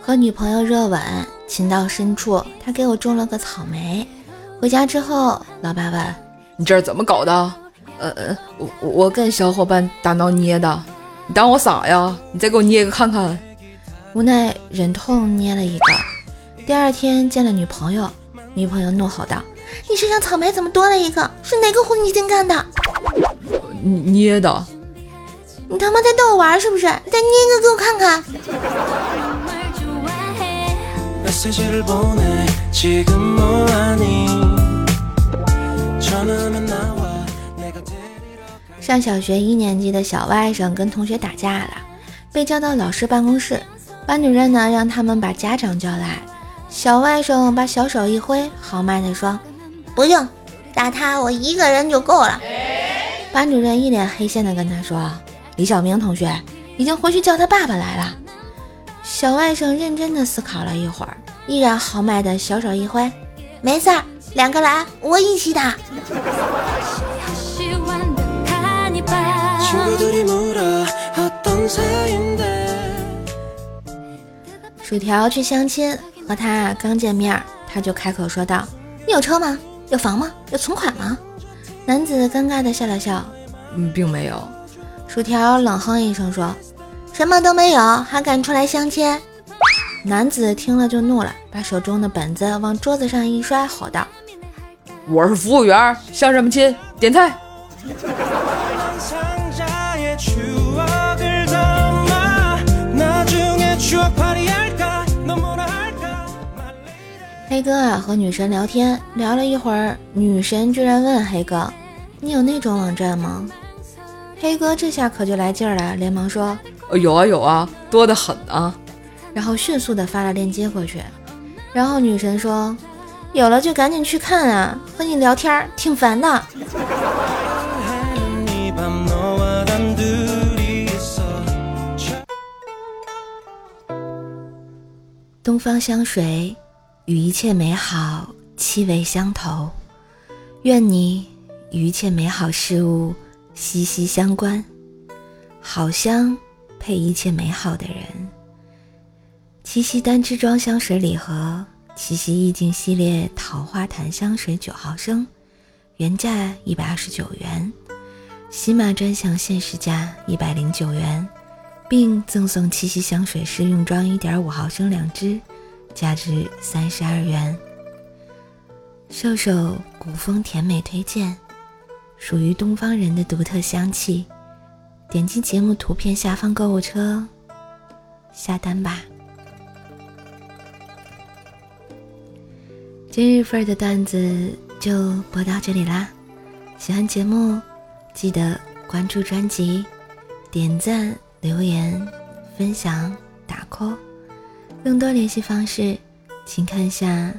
和女朋友热吻，情到深处，他给我种了个草莓。回家之后，老爸问：“你这是怎么搞的？”“呃呃，我我跟小伙伴打闹捏的。”“你当我傻呀？你再给我捏一个看看。”无奈忍痛捏了一个。第二天见了女朋友，女朋友怒吼道：“你身上草莓怎么多了一个？是哪个狐狸精干的？”“捏的。”“你他妈在逗我玩是不是？再捏一个给我看看。”上小学一年级的小外甥跟同学打架了，被叫到老师办公室。班主任呢，让他们把家长叫来。小外甥把小手一挥，豪迈地说：“不用打他，我一个人就够了。”班主任一脸黑线的跟他说：“李小明同学已经回去叫他爸爸来了。”小外甥认真的思考了一会儿，依然豪迈的小手一挥：“没事儿，两个来，我一起打。”薯条去相亲，和他刚见面，他就开口说道：“你有车吗？有房吗？有存款吗？”男子尴尬的笑了笑：“嗯，并没有。”薯条冷哼一声说。什么都没有，还敢出来相亲？男子听了就怒了，把手中的本子往桌子上一摔，吼道：“我是服务员，相什么亲？点菜！” 黑哥啊，和女神聊天，聊了一会儿，女神居然问黑哥：“你有那种网站吗？”黑哥这下可就来劲儿了，连忙说。有啊有啊，多得很啊！然后迅速的发了链接过去，然后女神说：“有了就赶紧去看啊，和你聊天挺烦的。”东方香水与一切美好气味相投，愿你与一切美好事物息息相关，好香。配一切美好的人。七夕单支装香水礼盒，七夕意境系列桃花檀香水九毫升，原价一百二十九元，喜马专享限时价一百零九元，并赠送七夕香水试用装一点五毫升两支，价值三十二元。瘦瘦古风甜美推荐，属于东方人的独特香气。点击节目图片下方购物车下单吧。今日份的段子就播到这里啦，喜欢节目记得关注专辑、点赞、留言、分享、打 call。更多联系方式，请看下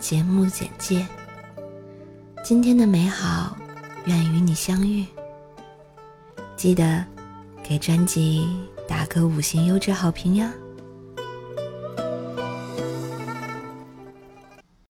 节目简介。今天的美好，愿与你相遇。记得给专辑打个五星优质好评呀！